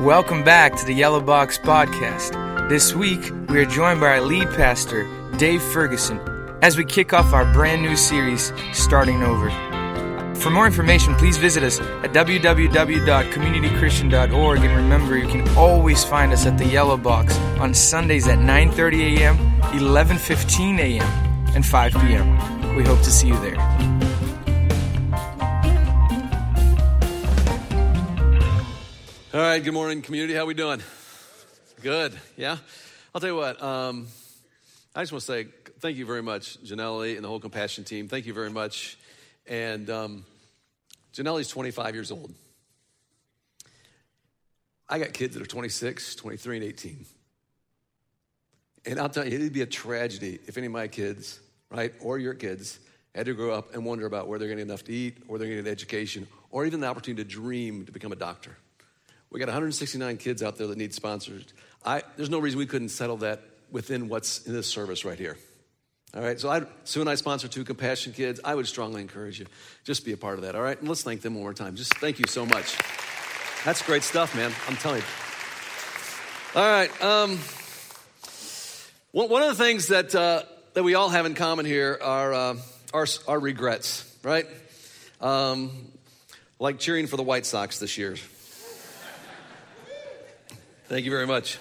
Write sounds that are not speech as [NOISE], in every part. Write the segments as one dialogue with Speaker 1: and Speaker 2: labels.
Speaker 1: Welcome back to the Yellow Box Podcast. This week, we are joined by our lead pastor, Dave Ferguson, as we kick off our brand new series, Starting Over. For more information, please visit us at www.communitychristian.org and remember you can always find us at the Yellow Box on Sundays at 9:30 a.m., 11:15 a.m., and 5 p.m. We hope to see you there.
Speaker 2: All right, good morning, community. How we doing? Good, yeah? I'll tell you what, um, I just want to say thank you very much, Janelle and the whole Compassion team. Thank you very much. And um, Janelle's 25 years old. I got kids that are 26, 23, and 18. And I'll tell you, it'd be a tragedy if any of my kids, right, or your kids, had to grow up and wonder about where they're getting enough to eat, or they're getting an education, or even the opportunity to dream to become a doctor. We got 169 kids out there that need sponsors. I, there's no reason we couldn't settle that within what's in this service right here. All right, so I, Sue and I sponsor two Compassion Kids. I would strongly encourage you, just be a part of that, all right? And let's thank them one more time. Just thank you so much. That's great stuff, man. I'm telling you. All right, um, one of the things that, uh, that we all have in common here are uh, our, regrets, right? Um, like cheering for the White Sox this year. Thank you very much.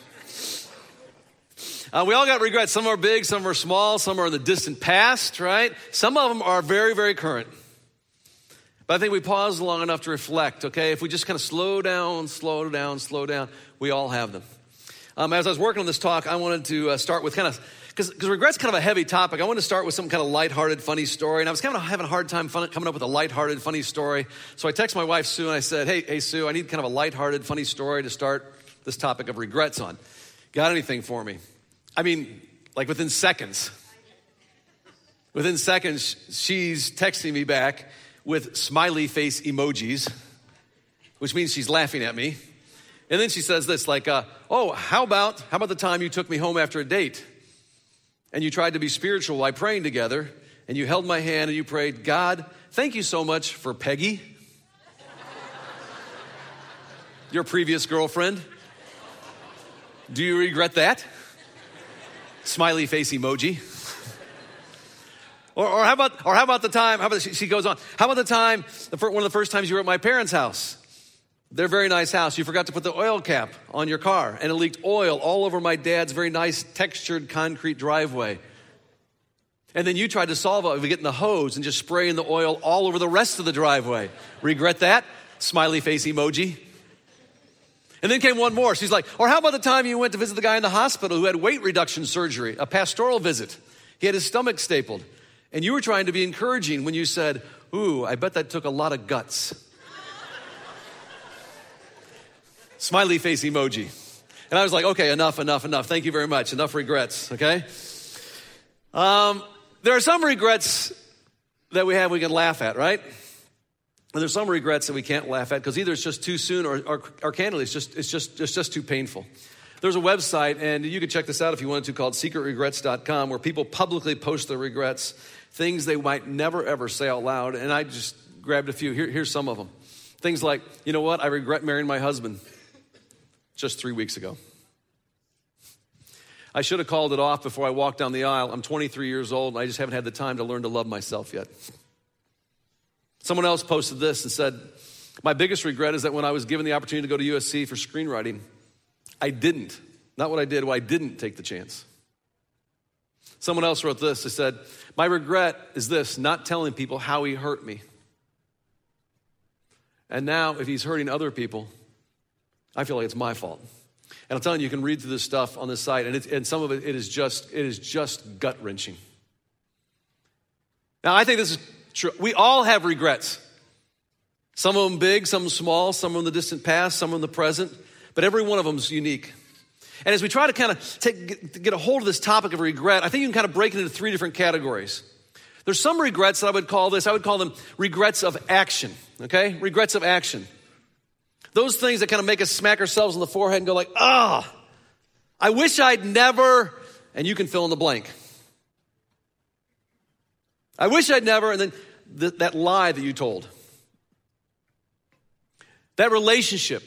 Speaker 2: Uh, we all got regrets. Some are big, some are small, some are in the distant past, right? Some of them are very, very current. But I think we pause long enough to reflect, okay? If we just kind of slow down, slow down, slow down, we all have them. Um, as I was working on this talk, I wanted to uh, start with kind of, because cause regret's kind of a heavy topic. I wanted to start with some kind of lighthearted, funny story. And I was kind of having a hard time fun, coming up with a lighthearted, funny story. So I texted my wife, Sue, and I said, hey, hey, Sue, I need kind of a lighthearted, funny story to start this topic of regrets on. Got anything for me? I mean, like within seconds. Within seconds, she's texting me back with smiley face emojis, which means she's laughing at me. And then she says this, like, uh, "Oh, how about how about the time you took me home after a date, and you tried to be spiritual by praying together, and you held my hand and you prayed, God, thank you so much for Peggy, your previous girlfriend." Do you regret that? Smiley face emoji. Or, or, how about, or how about the time, how about, she, she goes on, how about the time, the, one of the first times you were at my parents' house? Their very nice house. You forgot to put the oil cap on your car and it leaked oil all over my dad's very nice textured concrete driveway. And then you tried to solve it by getting the hose and just spraying the oil all over the rest of the driveway. Regret that? Smiley face emoji. And then came one more. She's like, or how about the time you went to visit the guy in the hospital who had weight reduction surgery, a pastoral visit? He had his stomach stapled. And you were trying to be encouraging when you said, Ooh, I bet that took a lot of guts. [LAUGHS] Smiley face emoji. And I was like, okay, enough, enough, enough. Thank you very much. Enough regrets, okay? Um, there are some regrets that we have we can laugh at, right? And there's some regrets that we can't laugh at because either it's just too soon or, or, or candidly, it's just, it's, just, it's just too painful. There's a website, and you can check this out if you wanted to, called secretregrets.com, where people publicly post their regrets, things they might never ever say out loud. And I just grabbed a few. Here, here's some of them. Things like, you know what, I regret marrying my husband just three weeks ago. I should have called it off before I walked down the aisle. I'm 23 years old, and I just haven't had the time to learn to love myself yet. Someone else posted this and said, My biggest regret is that when I was given the opportunity to go to USC for screenwriting, I didn't. Not what I did, well, I didn't take the chance. Someone else wrote this. They said, My regret is this not telling people how he hurt me. And now, if he's hurting other people, I feel like it's my fault. And I'm telling you, you can read through this stuff on this site, and, and some of it, it is just, it is just gut wrenching. Now, I think this is True. We all have regrets. Some of them big, some small, some in the distant past, some in the present, but every one of them is unique. And as we try to kind of take, get a hold of this topic of regret, I think you can kind of break it into three different categories. There's some regrets that I would call this, I would call them regrets of action, okay? Regrets of action. Those things that kind of make us smack ourselves on the forehead and go like, ah, oh, I wish I'd never, and you can fill in the blank. I wish I'd never, and then th- that lie that you told. That relationship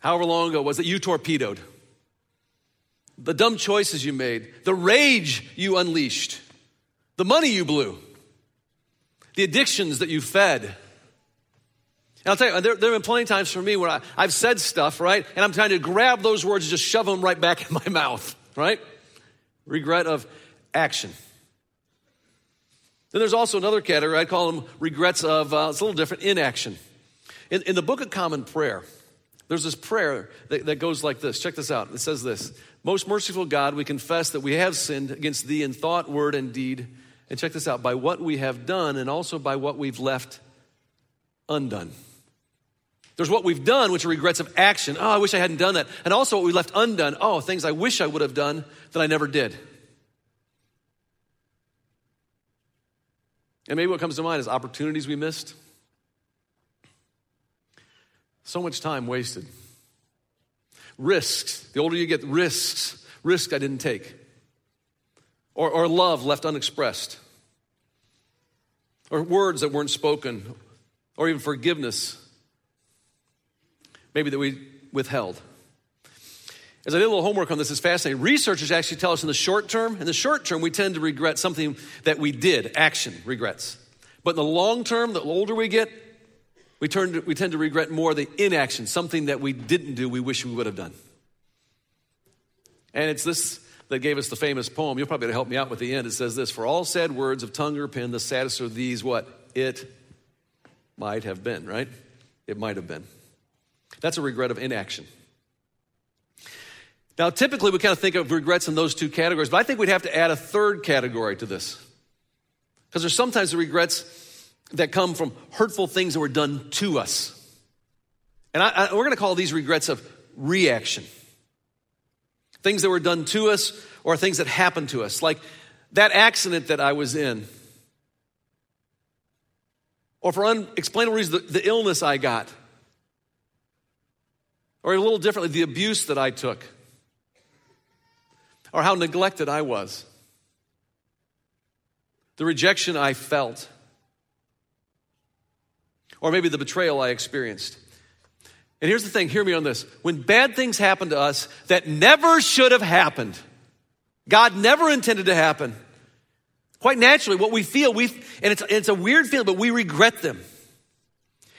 Speaker 2: however long ago was that you torpedoed, the dumb choices you made, the rage you unleashed, the money you blew, the addictions that you fed. And I'll tell you, there, there have been plenty of times for me where I, I've said stuff, right? And I'm trying to grab those words and just shove them right back in my [LAUGHS] mouth, right? Regret of action. Then there's also another category, I call them regrets of, uh, it's a little different, inaction. In, in the Book of Common Prayer, there's this prayer that, that goes like this. Check this out. It says this Most merciful God, we confess that we have sinned against thee in thought, word, and deed. And check this out by what we have done and also by what we've left undone. There's what we've done, which are regrets of action. Oh, I wish I hadn't done that. And also what we left undone. Oh, things I wish I would have done that I never did. And maybe what comes to mind is opportunities we missed. So much time wasted. Risks. The older you get, risks. Risk I didn't take. Or, or love left unexpressed. Or words that weren't spoken. Or even forgiveness. Maybe that we withheld. As I did a little homework on this, it's fascinating. Researchers actually tell us in the short term, in the short term, we tend to regret something that we did, action regrets. But in the long term, the older we get, we, turn to, we tend to regret more the inaction, something that we didn't do, we wish we would have done. And it's this that gave us the famous poem. You'll probably help me out with the end. It says this For all sad words of tongue or pen, the saddest are these what? It might have been, right? It might have been. That's a regret of inaction. Now, typically we kind of think of regrets in those two categories, but I think we'd have to add a third category to this. Because there's sometimes the regrets that come from hurtful things that were done to us. And I, I, we're going to call these regrets of reaction. Things that were done to us or things that happened to us, like that accident that I was in. Or for unexplainable reasons, the, the illness I got. Or a little differently, the abuse that I took or how neglected I was, the rejection I felt, or maybe the betrayal I experienced. And here's the thing hear me on this. When bad things happen to us that never should have happened, God never intended to happen, quite naturally, what we feel, we and it's, it's a weird feeling, but we regret them.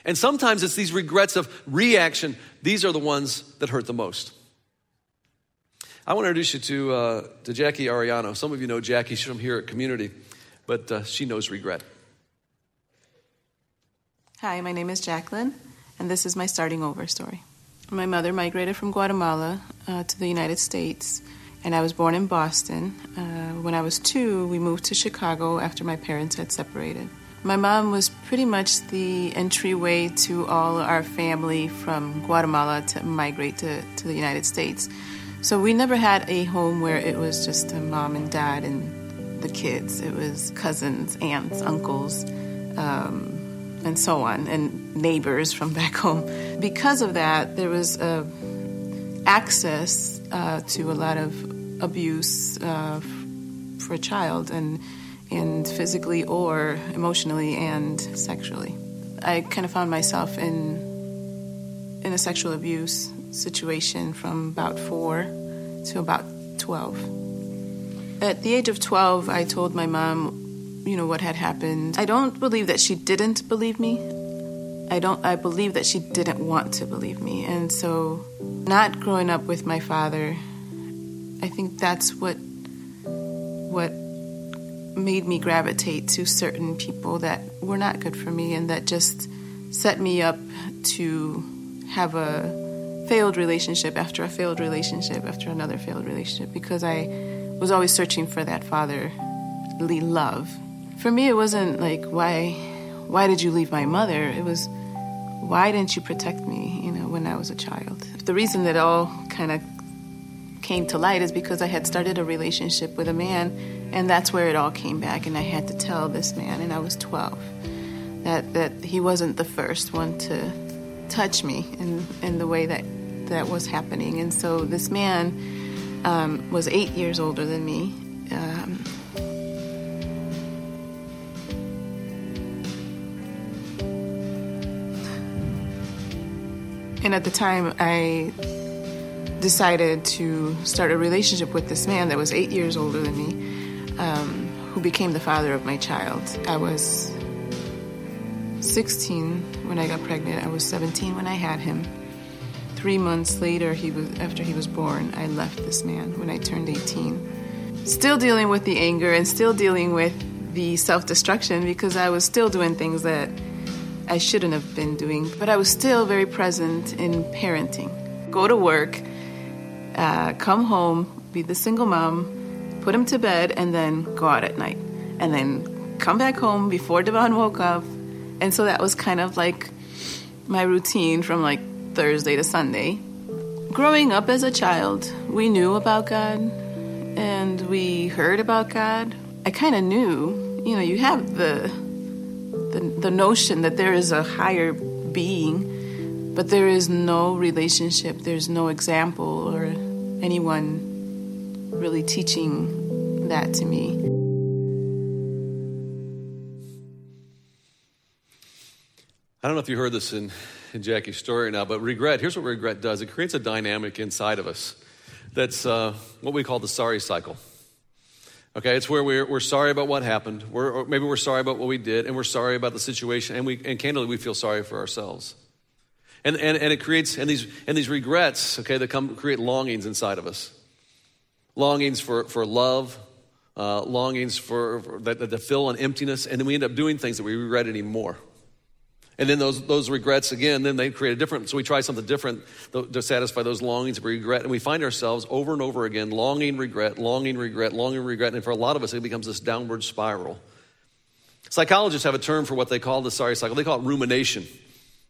Speaker 2: And sometimes it's these regrets of reaction, these are the ones that hurt the most. I want to introduce you to, uh, to Jackie Ariano. Some of you know Jackie. She's from here at Community, but uh, she knows regret.
Speaker 3: Hi, my name is Jacqueline, and this is my starting over story. My mother migrated from Guatemala uh, to the United States, and I was born in Boston. Uh, when I was two, we moved to Chicago after my parents had separated. My mom was pretty much the entryway to all our family from Guatemala to migrate to, to the United States. So we never had a home where it was just a mom and dad and the kids. It was cousins, aunts, uncles, um, and so on, and neighbors from [LAUGHS] back home. Because of that, there was uh, access uh, to a lot of abuse uh, for a child, and and physically or emotionally and sexually. I kind of found myself in in a sexual abuse situation from about four to about 12. At the age of 12, I told my mom, you know, what had happened. I don't believe that she didn't believe me. I don't I believe that she didn't want to believe me. And so not growing up with my father, I think that's what what made me gravitate to certain people that were not good for me and that just set me up to have a failed relationship after a failed relationship after another failed relationship because I was always searching for that fatherly love. For me, it wasn't like why why did you leave my mother? It was why didn't you protect me? You know, when I was a child. The reason that all kind of came to light is because I had started a relationship with a man, and that's where it all came back. And I had to tell this man, and I was 12, that that he wasn't the first one to touch me in in the way that that was happening. And so this man um, was eight years older than me. Um, And at the time, I decided to start a relationship with this man that was eight years older than me, um, who became the father of my child. I was 16 when I got pregnant. I was 17 when I had him. Three months later, he was after he was born, I left this man when I turned 18. Still dealing with the anger and still dealing with the self-destruction because I was still doing things that I shouldn't have been doing, but I was still very present in parenting. Go to work, uh, come home, be the single mom, put him to bed, and then go out at night. And then come back home before Devon woke up. And so that was kind of like my routine from like Thursday to Sunday. Growing up as a child, we knew about God and we heard about God. I kind of knew, you know, you have the, the the notion that there is a higher being, but there is no relationship, there's no example or anyone really teaching that to me.
Speaker 2: I don't know if you heard this in, Jackie's story now, but regret, here's what regret does it creates a dynamic inside of us that's uh, what we call the sorry cycle. Okay, it's where we're, we're sorry about what happened, we're, or maybe we're sorry about what we did, and we're sorry about the situation, and, we, and candidly, we feel sorry for ourselves. And, and, and it creates, and these, and these regrets, okay, that come create longings inside of us. Longings for, for love, uh, longings for, for that, that fill an emptiness, and then we end up doing things that we regret anymore. And then those, those regrets, again, then they create a different, so we try something different to satisfy those longings of regret. And we find ourselves over and over again longing regret, longing regret, longing regret. And for a lot of us, it becomes this downward spiral. Psychologists have a term for what they call the sorry cycle. They call it rumination,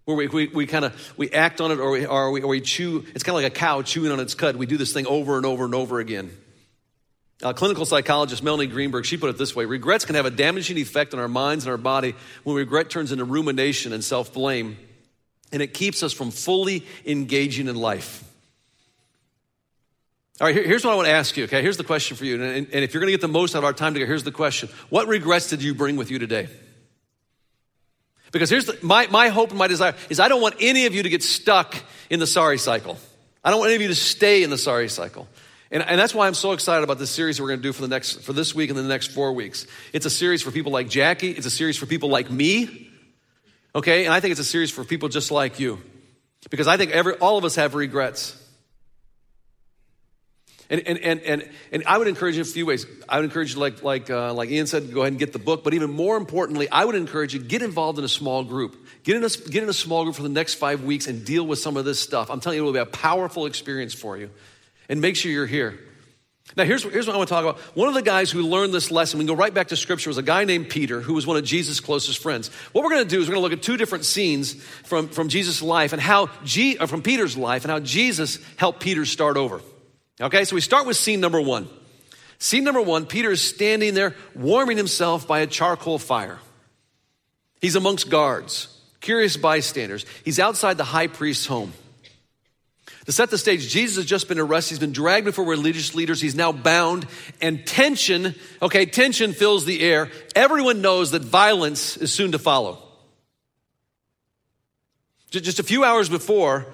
Speaker 2: where we, we, we kind of, we act on it or we, or we, or we chew. It's kind of like a cow chewing on its cud. We do this thing over and over and over again. Uh, clinical psychologist Melanie Greenberg, she put it this way regrets can have a damaging effect on our minds and our body when regret turns into rumination and self blame, and it keeps us from fully engaging in life. All right, here, here's what I want to ask you, okay? Here's the question for you. And, and, and if you're going to get the most out of our time together, here's the question What regrets did you bring with you today? Because here's the, my, my hope and my desire is I don't want any of you to get stuck in the sorry cycle. I don't want any of you to stay in the sorry cycle. And, and that's why I'm so excited about this series we're going to do for the next for this week and the next four weeks. It's a series for people like Jackie. It's a series for people like me. Okay, and I think it's a series for people just like you, because I think every all of us have regrets. And, and, and, and, and I would encourage you in a few ways. I would encourage you, like, like, uh, like Ian said, go ahead and get the book. But even more importantly, I would encourage you, get involved in a small group. Get in a, get in a small group for the next five weeks and deal with some of this stuff. I'm telling you, it will be a powerful experience for you and make sure you're here. Now, here's, here's what I want to talk about. One of the guys who learned this lesson, we can go right back to scripture, was a guy named Peter, who was one of Jesus' closest friends. What we're going to do is we're going to look at two different scenes from, from Jesus' life and how, G, uh, from Peter's life and how Jesus helped Peter start over. Okay, so we start with scene number one. Scene number one Peter is standing there warming himself by a charcoal fire. He's amongst guards, curious bystanders. He's outside the high priest's home. To set the stage, Jesus has just been arrested. He's been dragged before religious leaders. He's now bound, and tension, okay, tension fills the air. Everyone knows that violence is soon to follow. Just a few hours before,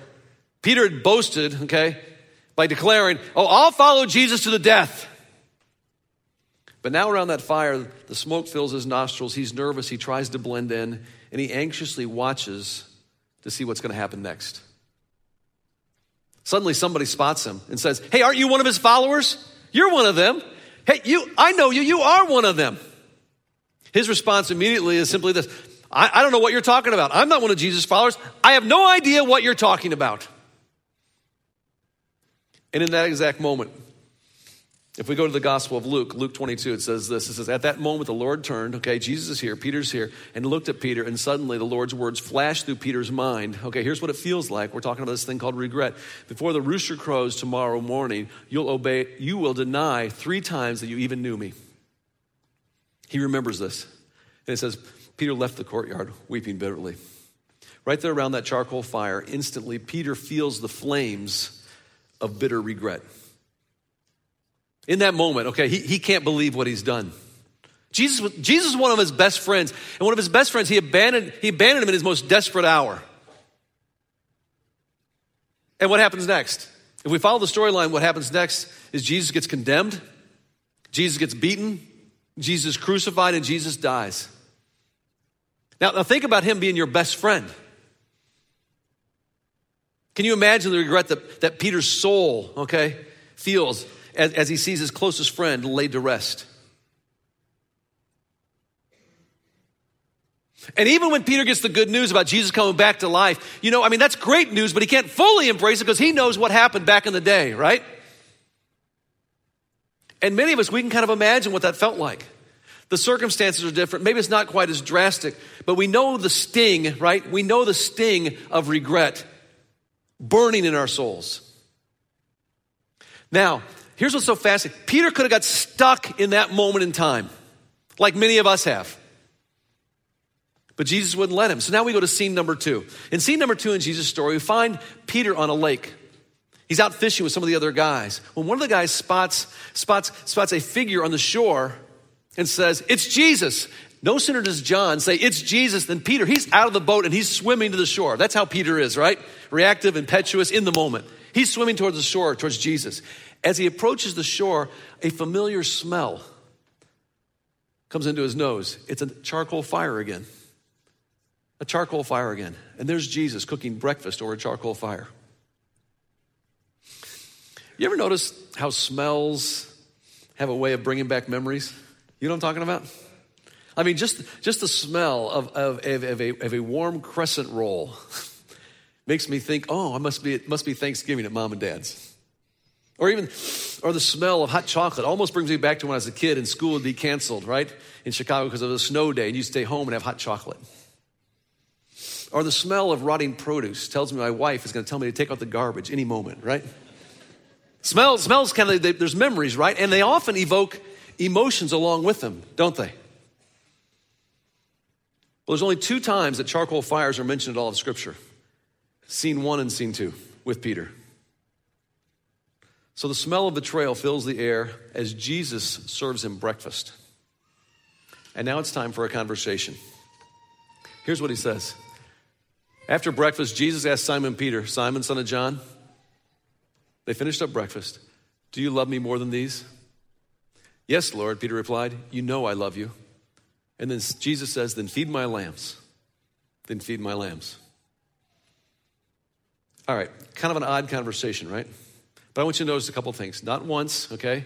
Speaker 2: Peter had boasted, okay, by declaring, Oh, I'll follow Jesus to the death. But now around that fire, the smoke fills his nostrils. He's nervous. He tries to blend in, and he anxiously watches to see what's going to happen next. Suddenly somebody spots him and says, Hey, aren't you one of his followers? You're one of them. Hey, you, I know you. You are one of them. His response immediately is simply this I, I don't know what you're talking about. I'm not one of Jesus' followers. I have no idea what you're talking about. And in that exact moment, if we go to the Gospel of Luke, Luke 22, it says this. It says, At that moment, the Lord turned, okay, Jesus is here, Peter's here, and looked at Peter, and suddenly the Lord's words flashed through Peter's mind. Okay, here's what it feels like. We're talking about this thing called regret. Before the rooster crows tomorrow morning, you'll obey, you will deny three times that you even knew me. He remembers this. And it says, Peter left the courtyard weeping bitterly. Right there around that charcoal fire, instantly, Peter feels the flames of bitter regret. In that moment, okay, he, he can't believe what he's done. Jesus, Jesus is one of his best friends, and one of his best friends, he abandoned, he abandoned him in his most desperate hour. And what happens next? If we follow the storyline, what happens next is Jesus gets condemned, Jesus gets beaten, Jesus crucified, and Jesus dies. Now, now think about him being your best friend. Can you imagine the regret that, that Peter's soul, okay, feels as, as he sees his closest friend laid to rest? And even when Peter gets the good news about Jesus coming back to life, you know, I mean, that's great news, but he can't fully embrace it because he knows what happened back in the day, right? And many of us, we can kind of imagine what that felt like. The circumstances are different. Maybe it's not quite as drastic, but we know the sting, right? We know the sting of regret burning in our souls. Now, here's what's so fascinating Peter could have got stuck in that moment in time, like many of us have. But Jesus wouldn't let him. So now we go to scene number two. In scene number two in Jesus' story, we find Peter on a lake. He's out fishing with some of the other guys. When one of the guys spots, spots, spots a figure on the shore and says, It's Jesus. No sooner does John say, It's Jesus, than Peter. He's out of the boat and he's swimming to the shore. That's how Peter is, right? Reactive, impetuous, in the moment. He's swimming towards the shore, towards Jesus. As he approaches the shore, a familiar smell comes into his nose. It's a charcoal fire again a charcoal fire again. And there's Jesus cooking breakfast over a charcoal fire. You ever notice how smells have a way of bringing back memories? You know what I'm talking about? I mean, just, just the smell of, of, of, a, of a warm crescent roll [LAUGHS] makes me think, oh, it must be, it must be Thanksgiving at mom and dad's. Or even, or the smell of hot chocolate almost brings me back to when I was a kid and school would be canceled, right? In Chicago because of a snow day and you'd stay home and have hot chocolate. Or the smell of rotting produce tells me my wife is going to tell me to take out the garbage any moment, right? Smell, smells kind of, there's memories, right? And they often evoke emotions along with them, don't they? Well, there's only two times that charcoal fires are mentioned in all of Scripture scene one and scene two with Peter. So the smell of betrayal fills the air as Jesus serves him breakfast. And now it's time for a conversation. Here's what he says after breakfast, Jesus asked Simon Peter, Simon, son of John, they finished up breakfast. Do you love me more than these? Yes, Lord, Peter replied. You know I love you. And then Jesus says, Then feed my lambs. Then feed my lambs. All right, kind of an odd conversation, right? But I want you to notice a couple things. Not once, okay?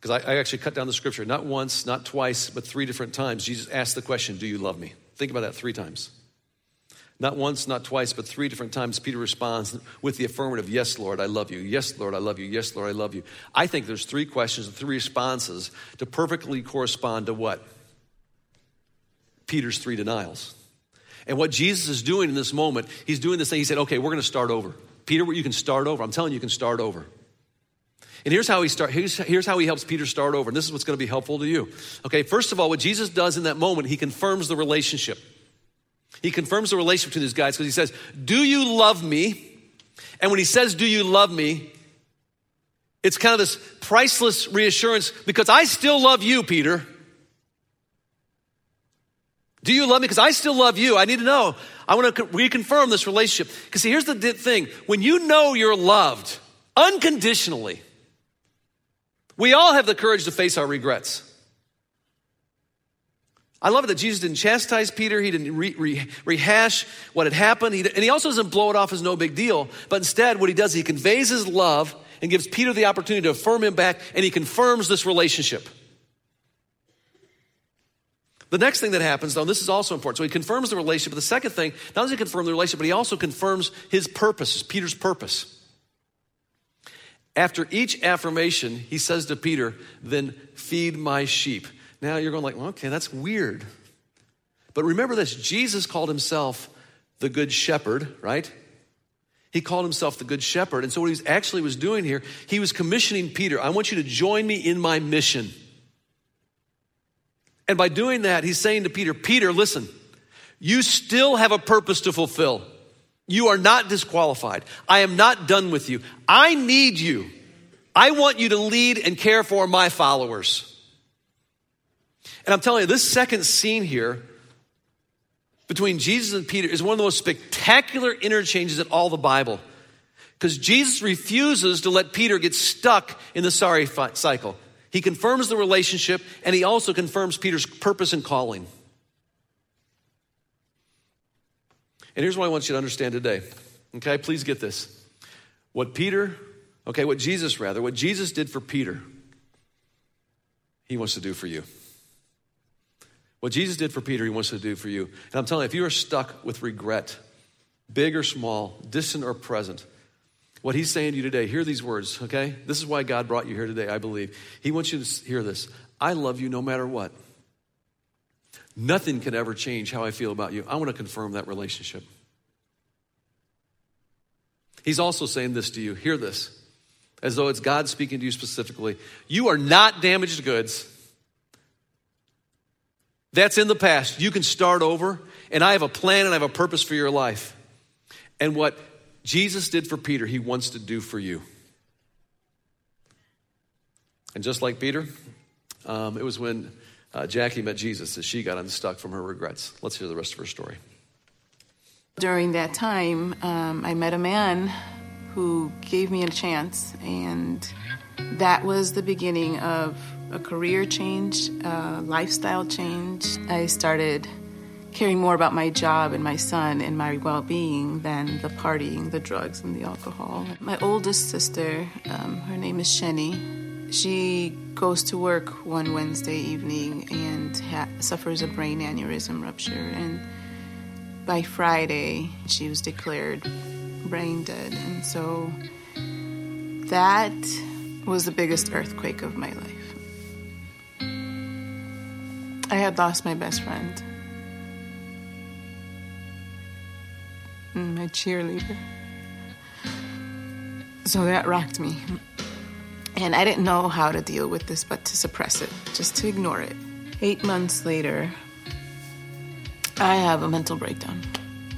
Speaker 2: Because I, I, actually cut down the scripture. Not once, not twice, but three different times. Jesus asked the question, Do you love me? Think about that three times. Not once, not twice, but three different times, Peter responds with the affirmative, Yes, Lord, I love you. Yes, Lord, I love you. Yes, Lord, I love you. I think there's three questions and three responses to perfectly correspond to what? Peter's three denials. And what Jesus is doing in this moment, he's doing this thing. He said, Okay, we're going to start over. Peter, you can start over. I'm telling you, you can start over. And here's how he start. Here's, here's how he helps Peter start over. And this is what's going to be helpful to you. Okay, first of all, what Jesus does in that moment, he confirms the relationship. He confirms the relationship between these guys because he says, Do you love me? And when he says, Do you love me? It's kind of this priceless reassurance because I still love you, Peter. Do you love me? Because I still love you. I need to know. I want to reconfirm this relationship. Because see, here's the thing when you know you're loved unconditionally, we all have the courage to face our regrets. I love it that Jesus didn't chastise Peter. He didn't re- re- rehash what had happened. He, and he also doesn't blow it off as no big deal. But instead, what he does, he conveys his love and gives Peter the opportunity to affirm him back, and he confirms this relationship. The next thing that happens, though, this is also important. So he confirms the relationship. But the second thing, not only he confirm the relationship, but he also confirms his purpose, Peter's purpose. After each affirmation, he says to Peter, Then feed my sheep. Now you're going like, well, okay, that's weird. But remember this, Jesus called himself the good shepherd, right? He called himself the good shepherd. And so what he actually was doing here, he was commissioning Peter, I want you to join me in my mission. And by doing that, he's saying to Peter, Peter, listen, you still have a purpose to fulfill. You are not disqualified. I am not done with you. I need you. I want you to lead and care for my followers. And I'm telling you, this second scene here between Jesus and Peter is one of the most spectacular interchanges in all the Bible. Because Jesus refuses to let Peter get stuck in the sorry cycle. He confirms the relationship and he also confirms Peter's purpose and calling. And here's what I want you to understand today. Okay, please get this. What Peter, okay, what Jesus rather, what Jesus did for Peter, he wants to do for you. What Jesus did for Peter, he wants to do for you. And I'm telling you, if you are stuck with regret, big or small, distant or present, what he's saying to you today, hear these words, okay? This is why God brought you here today, I believe. He wants you to hear this. I love you no matter what. Nothing can ever change how I feel about you. I want to confirm that relationship. He's also saying this to you. Hear this, as though it's God speaking to you specifically. You are not damaged goods. That's in the past. You can start over, and I have a plan and I have a purpose for your life. And what Jesus did for Peter, he wants to do for you. And just like Peter, um, it was when uh, Jackie met Jesus that she got unstuck from her regrets. Let's hear the rest of her story.
Speaker 3: During that time, um, I met a man who gave me a chance, and that was the beginning of a career change, a lifestyle change. I started caring more about my job and my son and my well being than the partying, the drugs, and the alcohol. My oldest sister, um, her name is Shenny, she goes to work one Wednesday evening and ha- suffers a brain aneurysm rupture. And by Friday, she was declared brain dead. And so that was the biggest earthquake of my life. I had lost my best friend, my cheerleader. So that rocked me. And I didn't know how to deal with this but to suppress it, just to ignore it. Eight months later, I have a mental breakdown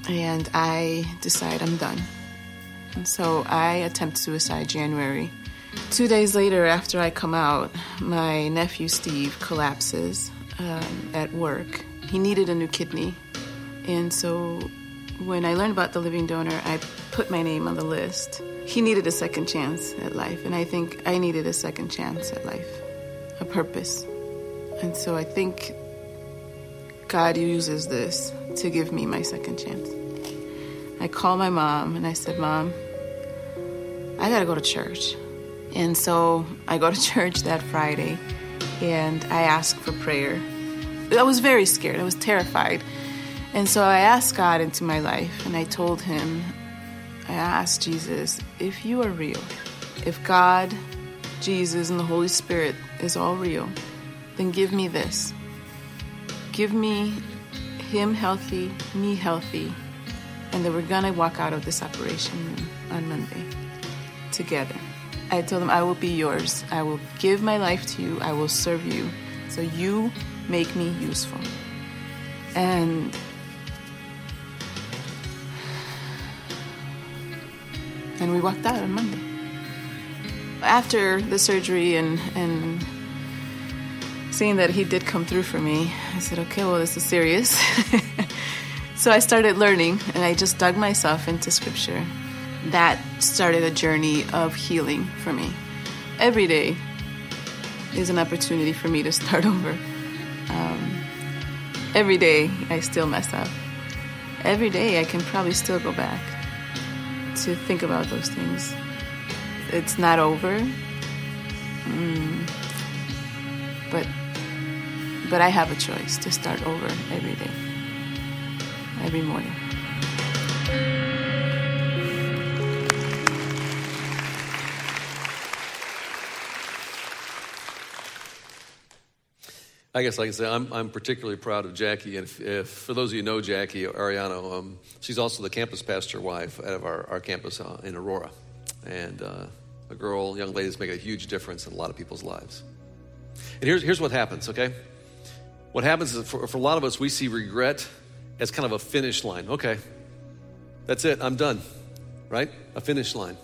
Speaker 3: and I decide I'm done. And so I attempt suicide January. Two days later, after I come out, my nephew Steve collapses um, at work. He needed a new kidney. And so when I learned about the living donor, I put my name on the list. He needed a second chance at life, and I think I needed a second chance at life, a purpose. And so I think God uses this to give me my second chance. I called my mom and I said, Mom, I gotta go to church. And so I go to [LAUGHS] church that Friday and I ask for prayer. I was very scared, I was terrified. And so I asked God into my life and I told him, I asked Jesus, if you are real, if God, Jesus, and the Holy Spirit is all real, then give me this. Give me him healthy, me healthy, and that we're gonna walk out of this operation room on Monday together. I told him, I will be yours. I will give my life to you. I will serve you. So you make me useful. And and we walked out on Monday. After the surgery and and seeing that he did come through for me, I said, okay, well, this is serious. [LAUGHS] so I started learning and I just dug myself into scripture. That started a journey of healing for me. Every day is an opportunity for me to start [LAUGHS] over. Um, every day I still mess up. Every day I can probably still go back to think about those things. It's not over. Mm. But but I have a choice to start over every day. Every morning.
Speaker 2: I guess, I said, I'm, I'm particularly proud of Jackie. And if, if, for those of you who know Jackie Ariano, um, she's also the campus pastor wife out of our, our campus uh, in Aurora. And uh, a girl, young lady that's making a huge difference in a lot of people's lives. And here's, here's what happens, okay? What happens is for, for a lot of us, we see regret as kind of a finish line. Okay, that's it, I'm done, right? A finish line.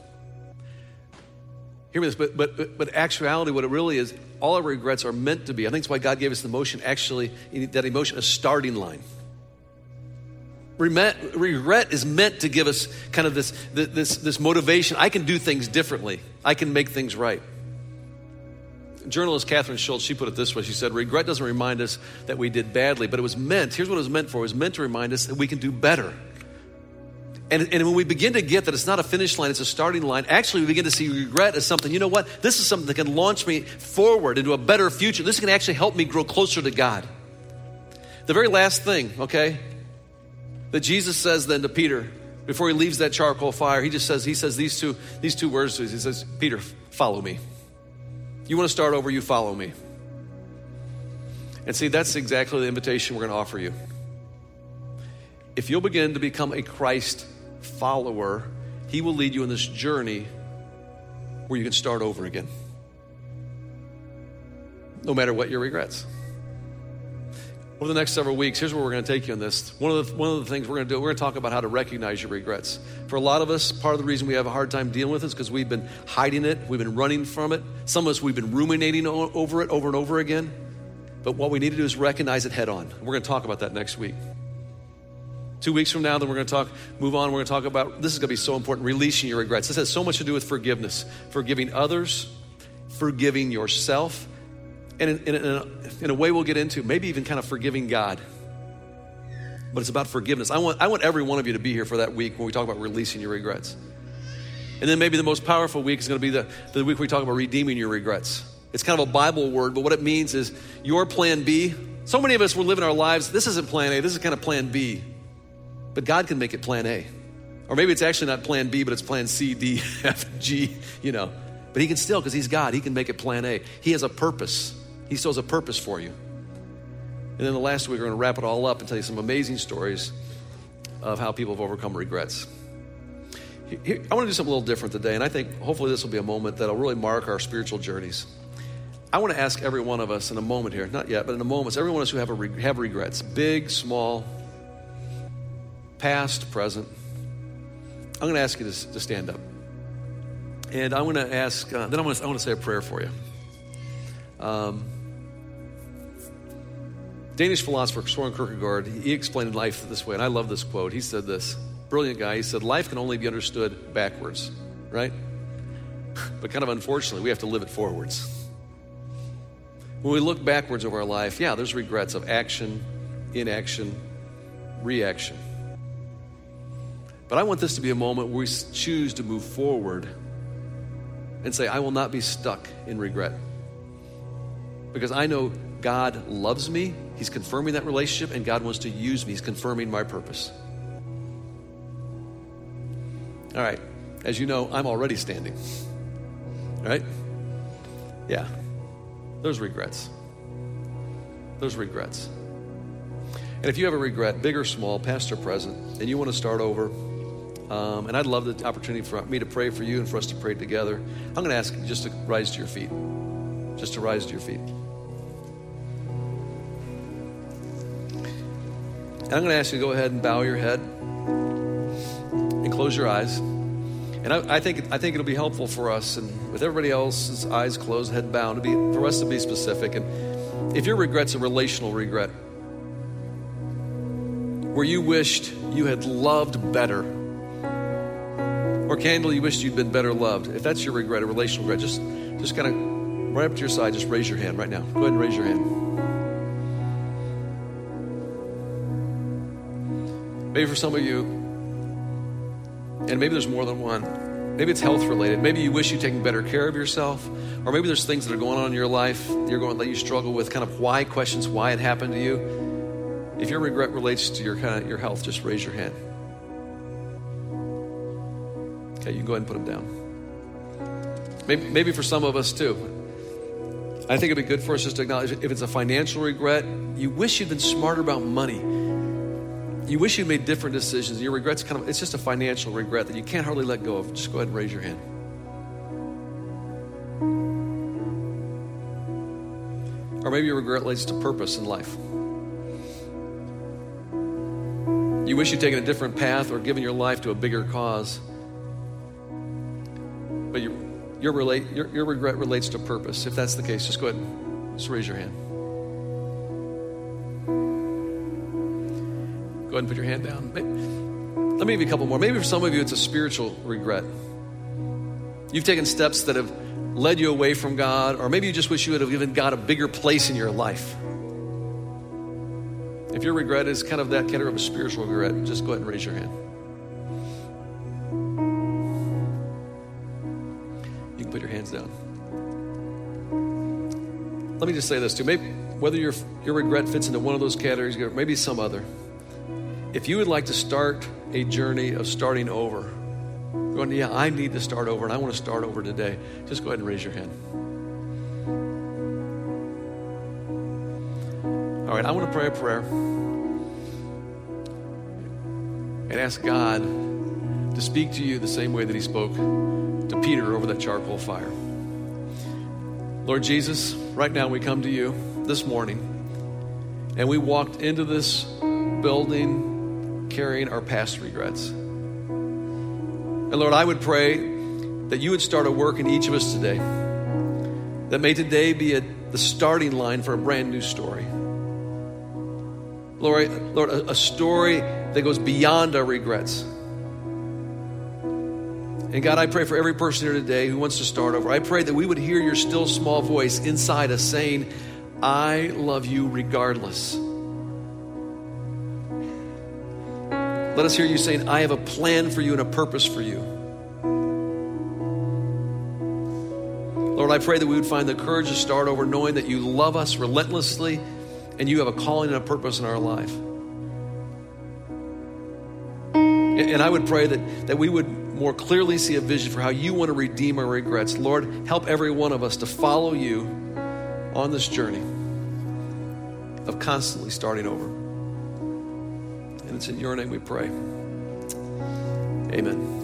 Speaker 2: Hear me this, but, but, but actuality, what it really is, all our regrets are meant to be. I think that's why God gave us the emotion, actually, that emotion, a starting line. Regret is meant to give us kind of this, this, this motivation. I can do things differently, I can make things right. Journalist Kathryn Schulz, she put it this way. She said, Regret doesn't remind us that we did badly, but it was meant, here's what it was meant for it was meant to remind us that we can do better. And, and when we begin to get that it's not a finish line, it's a starting line, actually we begin to see regret as something, you know what? This is something that can launch me forward into a better future. This can actually help me grow closer to God. The very last thing, okay, that Jesus says then to Peter before he leaves that charcoal fire, he just says, he says these two, these two words He says, Peter, follow me. You want to start over, you follow me. And see, that's exactly the invitation we're going to offer you. If you'll begin to become a Christ follower, He will lead you in this journey where you can start over again. No matter what your regrets. Over the next several weeks, here's where we're going to take you on this. One of the, one of the things we're going to do, we're going to talk about how to recognize your regrets. For a lot of us, part of the reason we have a hard time dealing with it is because we've been hiding it, we've been running from it. Some of us, we've been ruminating over it over and over again. But what we need to do is recognize it head on. We're going to talk about that next week. Two weeks from now, then we're going to talk, move on. We're going to talk about this is going to be so important releasing your regrets. This has so much to do with forgiveness, forgiving others, forgiving yourself, and in, in, in, a, in a way we'll get into, maybe even kind of forgiving God. But it's about forgiveness. I want, I want every one of you to be here for that week when we talk about releasing your regrets. And then maybe the most powerful week is going to be the, the week we talk about redeeming your regrets. It's kind of a Bible word, but what it means is your plan B. So many of us, we're living our lives, this isn't plan A, this is kind of plan B. But God can make it plan A. Or maybe it's actually not plan B, but it's plan C, D, [LAUGHS] F, G, you know. But He can still, because He's God, He can make it plan A. He has a purpose, He still has a purpose for you. And then the last week, we're going to wrap it all up and tell you some amazing stories of how people have overcome regrets. Here, I want to do something a little different today, and I think hopefully this will be a moment that'll really mark our spiritual journeys. I want to ask every one of us in a moment here, not yet, but in a moment, every one of us who have, have regrets, big, small, past, present. I'm going to ask you to, to stand up. And I'm going to ask, uh, then I'm going to, I want to say a prayer for you. Um, Danish philosopher Soren Kierkegaard, he explained life this way, and I love this quote. He said this, brilliant guy. He said, Life can only be understood backwards, right? [LAUGHS] But kind of unfortunately, we have to live it forwards. When we look backwards over our life, yeah, there's regrets of action, inaction, reaction. But I want this to be a moment where we choose to move forward and say, I will not be stuck in regret. Because I know God loves me, He's confirming that relationship, and God wants to use me. He's confirming my purpose. All right, as you know, I'm already standing. Right? Yeah. There's regrets. There's regrets. And if you have a regret, big or small, past or present, and you want to start over, um, and I'd love the opportunity for me to pray for you and for us to pray together. I'm going to ask you just to rise to your feet. Just to rise to your feet. And I'm going to ask you to go ahead and bow your head and close your eyes. And I, I, think I think it'll be helpful for us, and with everybody else's eyes closed, head bowed, to be for us to be specific. And if your regret's a relational regret, where you wished you had loved better or candle, you wished you'd been better loved. If that's your regret, a relational regret, just, just kind of right up to your side, just raise your hand right now. Go ahead and raise your hand. Maybe for some of you, and maybe there's more than one. Maybe it's health related. Maybe you wish you'd taken better care of yourself. Or maybe there's things that are going on in your life you're going that you struggle with, kind of why questions, why it happened to you. If your regret relates to your kind of your health, just raise your hand. Okay, you can go ahead and put them down. Maybe, maybe for some of us too. I think it'd be good for us just to acknowledge if it's a financial regret, you wish you'd been smarter about money. You wish you'd made different decisions. Your regret's kind of, it's just a financial regret that you can't hardly let go of. Just go ahead and raise your hand. Or maybe your regret relates to purpose in life. You wish you'd taken a different path or given your life to a bigger cause. But your, your, relate, your, your regret relates to purpose. If that's the case, just go ahead and just raise your hand. Go ahead and put your hand down. Maybe, let me give you a couple more. Maybe for some of you, it's a spiritual regret. You've taken steps that have led you away from God, or maybe you just wish you would have given God a bigger place in your life. If your regret is kind of that category of a spiritual regret, just go ahead and raise your hand. Let me just say this too. Maybe whether your your regret fits into one of those categories, or maybe some other. If you would like to start a journey of starting over, going, yeah, I need to start over and I want to start over today, just go ahead and raise your hand. All right, I want to pray a prayer and ask God to speak to you the same way that He spoke to Peter over that charcoal fire. Lord Jesus, right now we come to you this morning and we walked into this building carrying our past regrets. And Lord, I would pray that you would start a work in each of us today. That may today be a, the starting line for a brand new story. Lord, Lord a, a story that goes beyond our regrets. And God, I pray for every person here today who wants to start over. I pray that we would hear your still small voice inside us saying, I love you regardless. Let us hear you saying, I have a plan for you and a purpose for you. Lord, I pray that we would find the courage to start over knowing that you love us relentlessly and you have a calling and a purpose in our life. And I would pray that, that we would more clearly see a vision for how you want to redeem our regrets. Lord, help every one of us to follow you on this journey of constantly starting over. And it's in your name we pray. Amen.